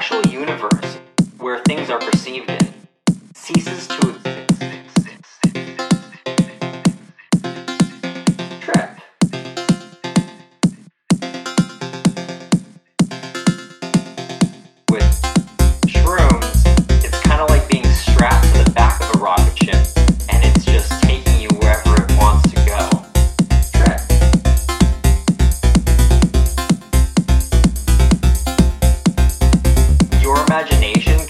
actual universe, where things are perceived in, ceases to nation